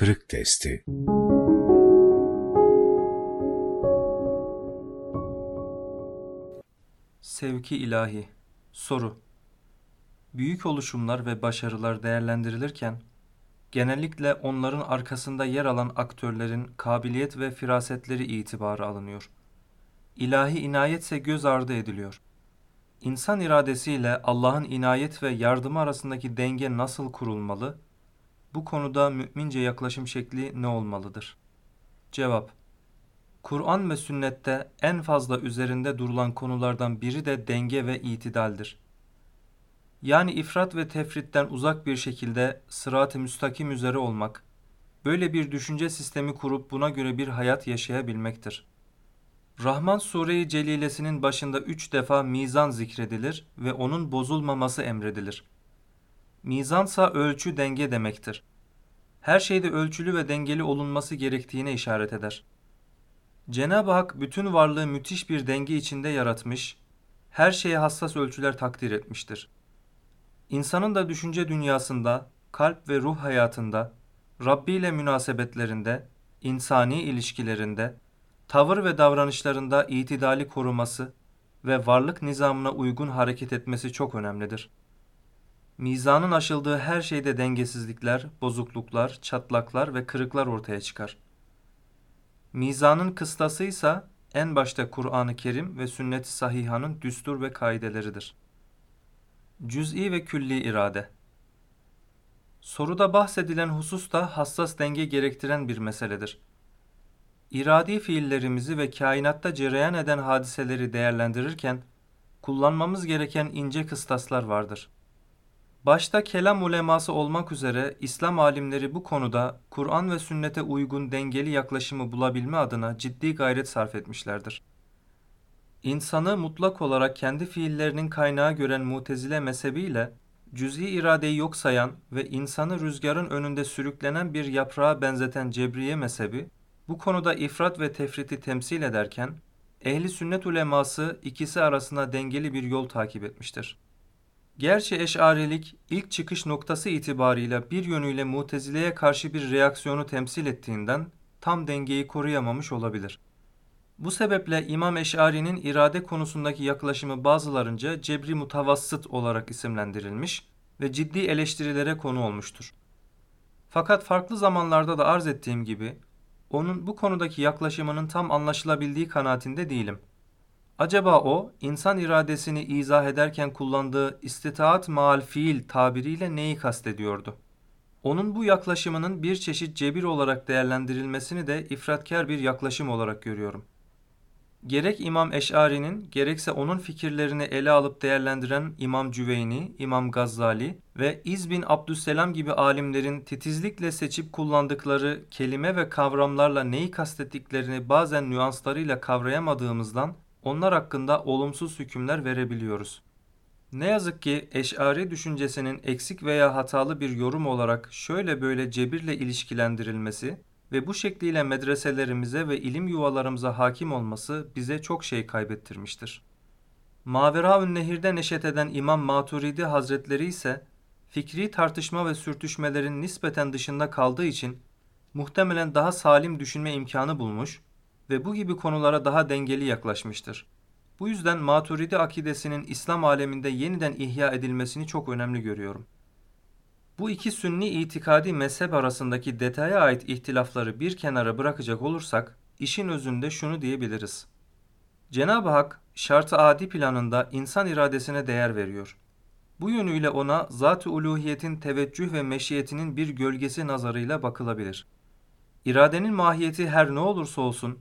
Kırık Testi Sevki ilahi. Soru. Büyük oluşumlar ve başarılar değerlendirilirken genellikle onların arkasında yer alan aktörlerin kabiliyet ve firasetleri itibarı alınıyor. İlahi inayetse göz ardı ediliyor. İnsan iradesiyle Allah'ın inayet ve yardımı arasındaki denge nasıl kurulmalı? Bu konuda mümince yaklaşım şekli ne olmalıdır? Cevap Kur'an ve sünnette en fazla üzerinde durulan konulardan biri de denge ve itidaldir. Yani ifrat ve tefritten uzak bir şekilde sırat-ı müstakim üzere olmak, böyle bir düşünce sistemi kurup buna göre bir hayat yaşayabilmektir. Rahman Sure-i Celilesinin başında üç defa mizan zikredilir ve onun bozulmaması emredilir. Mizansa ölçü denge demektir. Her şeyde ölçülü ve dengeli olunması gerektiğine işaret eder. Cenab-ı Hak bütün varlığı müthiş bir denge içinde yaratmış, her şeye hassas ölçüler takdir etmiştir. İnsanın da düşünce dünyasında, kalp ve ruh hayatında, Rabbi ile münasebetlerinde, insani ilişkilerinde, tavır ve davranışlarında itidali koruması ve varlık nizamına uygun hareket etmesi çok önemlidir. Mizanın aşıldığı her şeyde dengesizlikler, bozukluklar, çatlaklar ve kırıklar ortaya çıkar. Mizanın kıstası ise en başta Kur'an-ı Kerim ve sünnet-i sahihanın düstur ve kaideleridir. Cüz'i ve külli irade Soruda bahsedilen husus da hassas denge gerektiren bir meseledir. İradi fiillerimizi ve kainatta cereyan eden hadiseleri değerlendirirken kullanmamız gereken ince kıstaslar vardır. Başta kelam uleması olmak üzere İslam alimleri bu konuda Kur'an ve sünnete uygun dengeli yaklaşımı bulabilme adına ciddi gayret sarf etmişlerdir. İnsanı mutlak olarak kendi fiillerinin kaynağı gören mutezile mezhebiyle cüz'i iradeyi yok sayan ve insanı rüzgarın önünde sürüklenen bir yaprağa benzeten cebriye mezhebi, bu konuda ifrat ve tefriti temsil ederken, ehli sünnet uleması ikisi arasında dengeli bir yol takip etmiştir. Gerçi eşarilik ilk çıkış noktası itibarıyla bir yönüyle mutezileye karşı bir reaksiyonu temsil ettiğinden tam dengeyi koruyamamış olabilir. Bu sebeple İmam Eş'ari'nin irade konusundaki yaklaşımı bazılarınca cebri mutavassıt olarak isimlendirilmiş ve ciddi eleştirilere konu olmuştur. Fakat farklı zamanlarda da arz ettiğim gibi onun bu konudaki yaklaşımının tam anlaşılabildiği kanaatinde değilim. Acaba o insan iradesini izah ederken kullandığı istitaat maal fiil tabiriyle neyi kastediyordu? Onun bu yaklaşımının bir çeşit cebir olarak değerlendirilmesini de ifratkar bir yaklaşım olarak görüyorum. Gerek İmam Eş'ari'nin gerekse onun fikirlerini ele alıp değerlendiren İmam Cüveyni, İmam Gazzali ve İz bin Abdüsselam gibi alimlerin titizlikle seçip kullandıkları kelime ve kavramlarla neyi kastettiklerini bazen nüanslarıyla kavrayamadığımızdan onlar hakkında olumsuz hükümler verebiliyoruz. Ne yazık ki eşari düşüncesinin eksik veya hatalı bir yorum olarak şöyle böyle cebirle ilişkilendirilmesi ve bu şekliyle medreselerimize ve ilim yuvalarımıza hakim olması bize çok şey kaybettirmiştir. Maveraün Nehir'de neşet eden İmam Maturidi Hazretleri ise fikri tartışma ve sürtüşmelerin nispeten dışında kaldığı için muhtemelen daha salim düşünme imkanı bulmuş ve bu gibi konulara daha dengeli yaklaşmıştır. Bu yüzden Maturidi akidesinin İslam aleminde yeniden ihya edilmesini çok önemli görüyorum. Bu iki sünni itikadi mezhep arasındaki detaya ait ihtilafları bir kenara bırakacak olursak, işin özünde şunu diyebiliriz. Cenab-ı Hak şartı adi planında insan iradesine değer veriyor. Bu yönüyle ona zat-ı uluhiyetin teveccüh ve meşiyetinin bir gölgesi nazarıyla bakılabilir. İradenin mahiyeti her ne olursa olsun,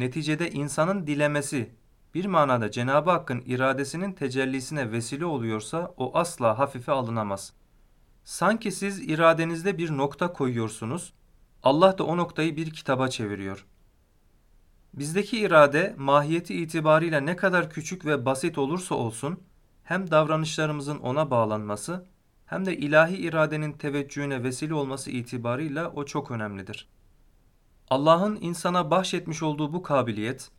neticede insanın dilemesi, bir manada Cenab-ı Hakk'ın iradesinin tecellisine vesile oluyorsa o asla hafife alınamaz.'' Sanki siz iradenizde bir nokta koyuyorsunuz, Allah da o noktayı bir kitaba çeviriyor. Bizdeki irade mahiyeti itibariyle ne kadar küçük ve basit olursa olsun hem davranışlarımızın ona bağlanması hem de ilahi iradenin teveccühüne vesile olması itibarıyla o çok önemlidir. Allah'ın insana bahşetmiş olduğu bu kabiliyet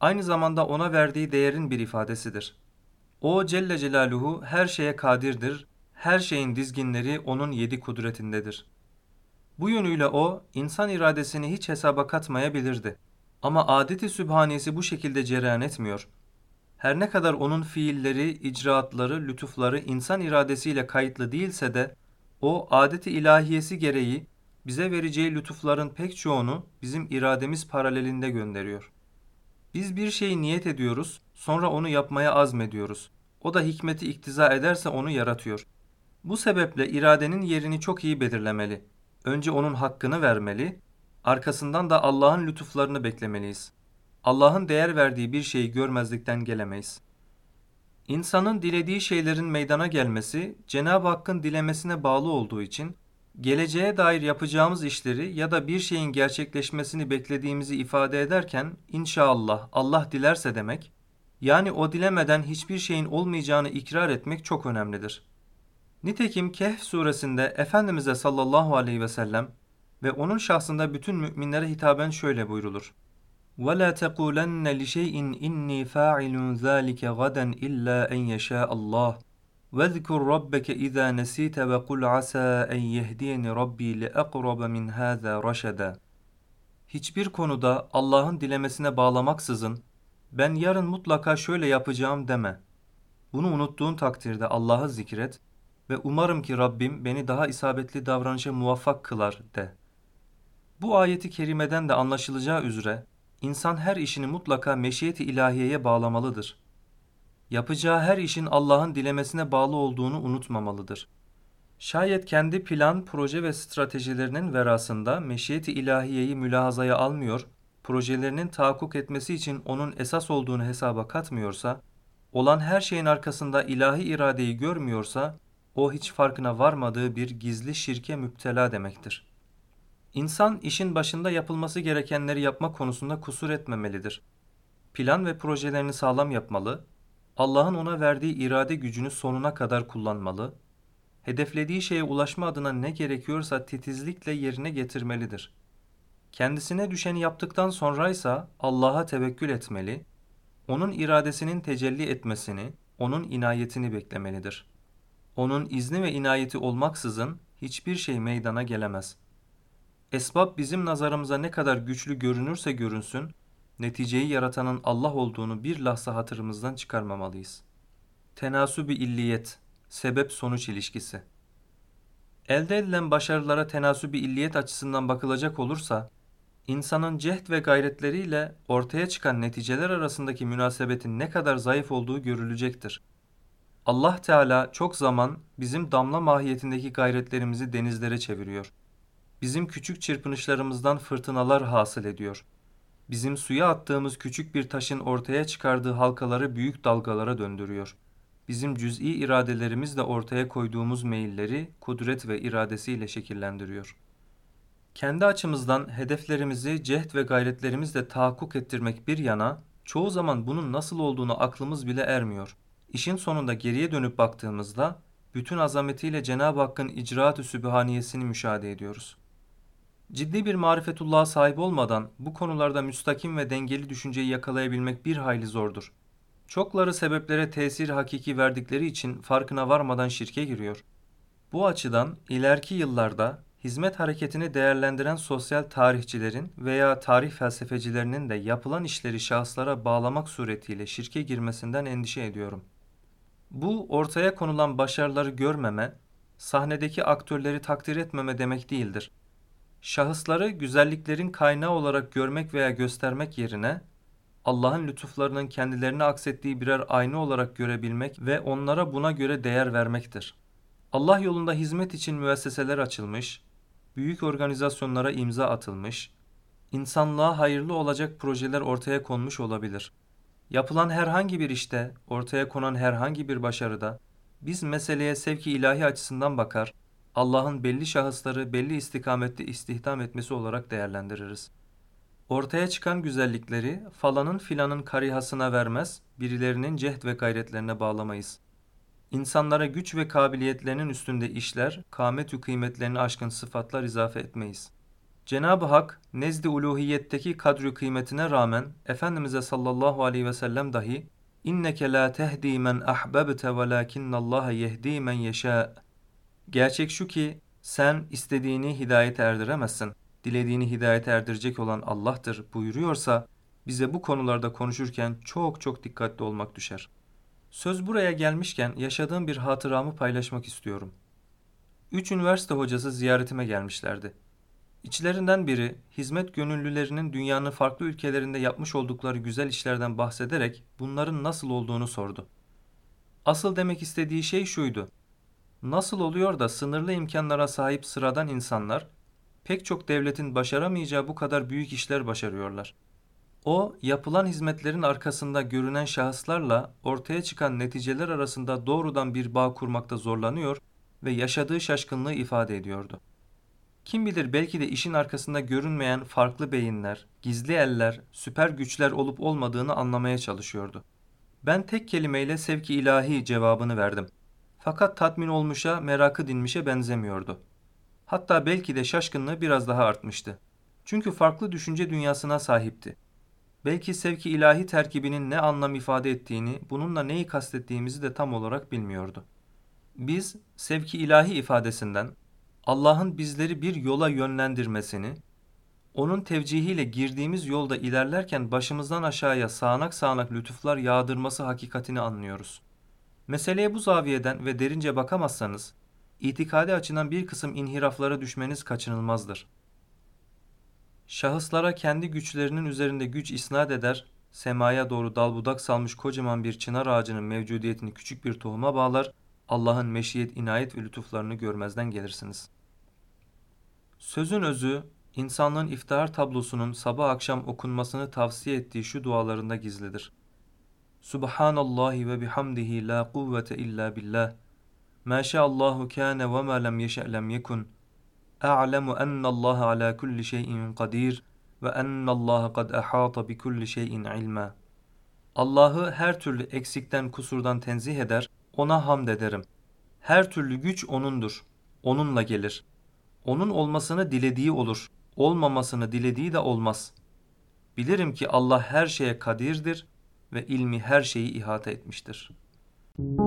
aynı zamanda ona verdiği değerin bir ifadesidir. O Celle Celaluhu her şeye kadirdir her şeyin dizginleri onun yedi kudretindedir. Bu yönüyle o, insan iradesini hiç hesaba katmayabilirdi. Ama adeti sübhaniyesi bu şekilde cereyan etmiyor. Her ne kadar onun fiilleri, icraatları, lütufları insan iradesiyle kayıtlı değilse de, o adeti ilahiyesi gereği bize vereceği lütufların pek çoğunu bizim irademiz paralelinde gönderiyor. Biz bir şeyi niyet ediyoruz, sonra onu yapmaya azmediyoruz. O da hikmeti iktiza ederse onu yaratıyor. Bu sebeple iradenin yerini çok iyi belirlemeli. Önce onun hakkını vermeli, arkasından da Allah'ın lütuflarını beklemeliyiz. Allah'ın değer verdiği bir şeyi görmezlikten gelemeyiz. İnsanın dilediği şeylerin meydana gelmesi Cenab-ı Hakk'ın dilemesine bağlı olduğu için geleceğe dair yapacağımız işleri ya da bir şeyin gerçekleşmesini beklediğimizi ifade ederken inşallah Allah dilerse demek, yani o dilemeden hiçbir şeyin olmayacağını ikrar etmek çok önemlidir. Nitekim Kehf suresinde Efendimiz'e sallallahu aleyhi ve sellem ve onun şahsında bütün müminlere hitaben şöyle buyrulur. وَلَا تَقُولَنَّ لِشَيْءٍ اِنِّي فَاعِلٌ ذَٰلِكَ غَدًا اِلَّا اَنْ يَشَاءَ اللّٰهِ وَاذْكُرْ رَبَّكَ اِذَا نَسِيتَ وَقُلْ عَسَى اَنْ يَهْدِيَنِ رَبِّي لِأَقْرَبَ مِنْ هَذَا رَشَدًا Hiçbir konuda Allah'ın dilemesine bağlamaksızın ben yarın mutlaka şöyle yapacağım deme. Bunu unuttuğun takdirde Allah'ı zikret ve umarım ki Rabbim beni daha isabetli davranışa muvaffak kılar de. Bu ayeti kerimeden de anlaşılacağı üzere insan her işini mutlaka meşiyeti ilahiyeye bağlamalıdır. Yapacağı her işin Allah'ın dilemesine bağlı olduğunu unutmamalıdır. Şayet kendi plan, proje ve stratejilerinin verasında meşiyeti ilahiyeyi mülahazaya almıyor, projelerinin tahakkuk etmesi için onun esas olduğunu hesaba katmıyorsa, olan her şeyin arkasında ilahi iradeyi görmüyorsa, o hiç farkına varmadığı bir gizli şirke müptela demektir. İnsan işin başında yapılması gerekenleri yapma konusunda kusur etmemelidir. Plan ve projelerini sağlam yapmalı, Allah'ın ona verdiği irade gücünü sonuna kadar kullanmalı, hedeflediği şeye ulaşma adına ne gerekiyorsa titizlikle yerine getirmelidir. Kendisine düşeni yaptıktan sonraysa Allah'a tevekkül etmeli, onun iradesinin tecelli etmesini, onun inayetini beklemelidir. Onun izni ve inayeti olmaksızın hiçbir şey meydana gelemez.'' Esbab bizim nazarımıza ne kadar güçlü görünürse görünsün, neticeyi yaratanın Allah olduğunu bir lahza hatırımızdan çıkarmamalıyız. Tenasubi illiyet, sebep-sonuç ilişkisi. Elde edilen başarılara tenasubi illiyet açısından bakılacak olursa, insanın cehd ve gayretleriyle ortaya çıkan neticeler arasındaki münasebetin ne kadar zayıf olduğu görülecektir. Allah Teala çok zaman bizim damla mahiyetindeki gayretlerimizi denizlere çeviriyor.'' Bizim küçük çırpınışlarımızdan fırtınalar hasıl ediyor. Bizim suya attığımız küçük bir taşın ortaya çıkardığı halkaları büyük dalgalara döndürüyor. Bizim cüz'i iradelerimiz de ortaya koyduğumuz meyilleri kudret ve iradesiyle şekillendiriyor. Kendi açımızdan hedeflerimizi cehd ve gayretlerimizle tahakkuk ettirmek bir yana, çoğu zaman bunun nasıl olduğunu aklımız bile ermiyor. İşin sonunda geriye dönüp baktığımızda bütün azametiyle Cenab-ı Hakk'ın icraat-ı sübhaniyesini müşahede ediyoruz. Ciddi bir marifetullah'a sahip olmadan bu konularda müstakim ve dengeli düşünceyi yakalayabilmek bir hayli zordur. Çokları sebeplere tesir hakiki verdikleri için farkına varmadan şirke giriyor. Bu açıdan ileriki yıllarda hizmet hareketini değerlendiren sosyal tarihçilerin veya tarih felsefecilerinin de yapılan işleri şahıslara bağlamak suretiyle şirke girmesinden endişe ediyorum. Bu ortaya konulan başarıları görmeme, sahnedeki aktörleri takdir etmeme demek değildir şahısları güzelliklerin kaynağı olarak görmek veya göstermek yerine Allah'ın lütuflarının kendilerine aksettiği birer ayna olarak görebilmek ve onlara buna göre değer vermektir. Allah yolunda hizmet için müesseseler açılmış, büyük organizasyonlara imza atılmış, insanlığa hayırlı olacak projeler ortaya konmuş olabilir. Yapılan herhangi bir işte, ortaya konan herhangi bir başarıda biz meseleye sevki ilahi açısından bakar, Allah'ın belli şahısları belli istikamette istihdam etmesi olarak değerlendiririz. Ortaya çıkan güzellikleri falanın filanın karihasına vermez, birilerinin cehd ve gayretlerine bağlamayız. İnsanlara güç ve kabiliyetlerinin üstünde işler, kâmetü kıymetlerini aşkın sıfatlar izafe etmeyiz. Cenab-ı Hak nezd-i uluhiyetteki kadri kıymetine rağmen Efendimiz'e sallallahu aleyhi ve sellem dahi inneke la tehdi men ahbabte velakinnallaha yehdi men yeşâ Gerçek şu ki Sen istediğini hidayete erdiremezsin. Dilediğini hidayete erdirecek olan Allah'tır buyuruyorsa bize bu konularda konuşurken çok çok dikkatli olmak düşer. Söz buraya gelmişken yaşadığım bir hatıramı paylaşmak istiyorum. Üç üniversite hocası ziyaretime gelmişlerdi. İçlerinden biri hizmet gönüllülerinin dünyanın farklı ülkelerinde yapmış oldukları güzel işlerden bahsederek bunların nasıl olduğunu sordu. Asıl demek istediği şey şuydu. Nasıl oluyor da sınırlı imkanlara sahip sıradan insanlar pek çok devletin başaramayacağı bu kadar büyük işler başarıyorlar? O, yapılan hizmetlerin arkasında görünen şahıslarla ortaya çıkan neticeler arasında doğrudan bir bağ kurmakta zorlanıyor ve yaşadığı şaşkınlığı ifade ediyordu. Kim bilir belki de işin arkasında görünmeyen farklı beyinler, gizli eller, süper güçler olup olmadığını anlamaya çalışıyordu. Ben tek kelimeyle sevki ilahi cevabını verdim. Fakat tatmin olmuşa, merakı dinmişe benzemiyordu. Hatta belki de şaşkınlığı biraz daha artmıştı. Çünkü farklı düşünce dünyasına sahipti. Belki sevki ilahi terkibinin ne anlam ifade ettiğini, bununla neyi kastettiğimizi de tam olarak bilmiyordu. Biz sevki ilahi ifadesinden Allah'ın bizleri bir yola yönlendirmesini, onun tevcihiyle girdiğimiz yolda ilerlerken başımızdan aşağıya sağanak sağanak lütuflar yağdırması hakikatini anlıyoruz. Meseleye bu zaviyeden ve derince bakamazsanız, itikadi açıdan bir kısım inhiraflara düşmeniz kaçınılmazdır. Şahıslara kendi güçlerinin üzerinde güç isnat eder, semaya doğru dal budak salmış kocaman bir çınar ağacının mevcudiyetini küçük bir tohuma bağlar, Allah'ın meşiyet, inayet ve lütuflarını görmezden gelirsiniz. Sözün özü, insanlığın iftihar tablosunun sabah akşam okunmasını tavsiye ettiği şu dualarında gizlidir. Subhanallahi ve bihamdihi la kuvvete illa billah. Ma şa'allahu kâne ve ma lem yeşe' lem yekun. A'lemu ennallaha ala kulli şeyin kadir ve ennallaha kad ahata bi kulli şeyin ilma. Allah'ı her türlü eksikten kusurdan tenzih eder, ona hamd ederim. Her türlü güç O'nundur. Onunla gelir. Onun olmasını dilediği olur. Olmamasını dilediği de olmaz. Bilirim ki Allah her şeye kadirdir ve ilmi her şeyi ihata etmiştir. Müzik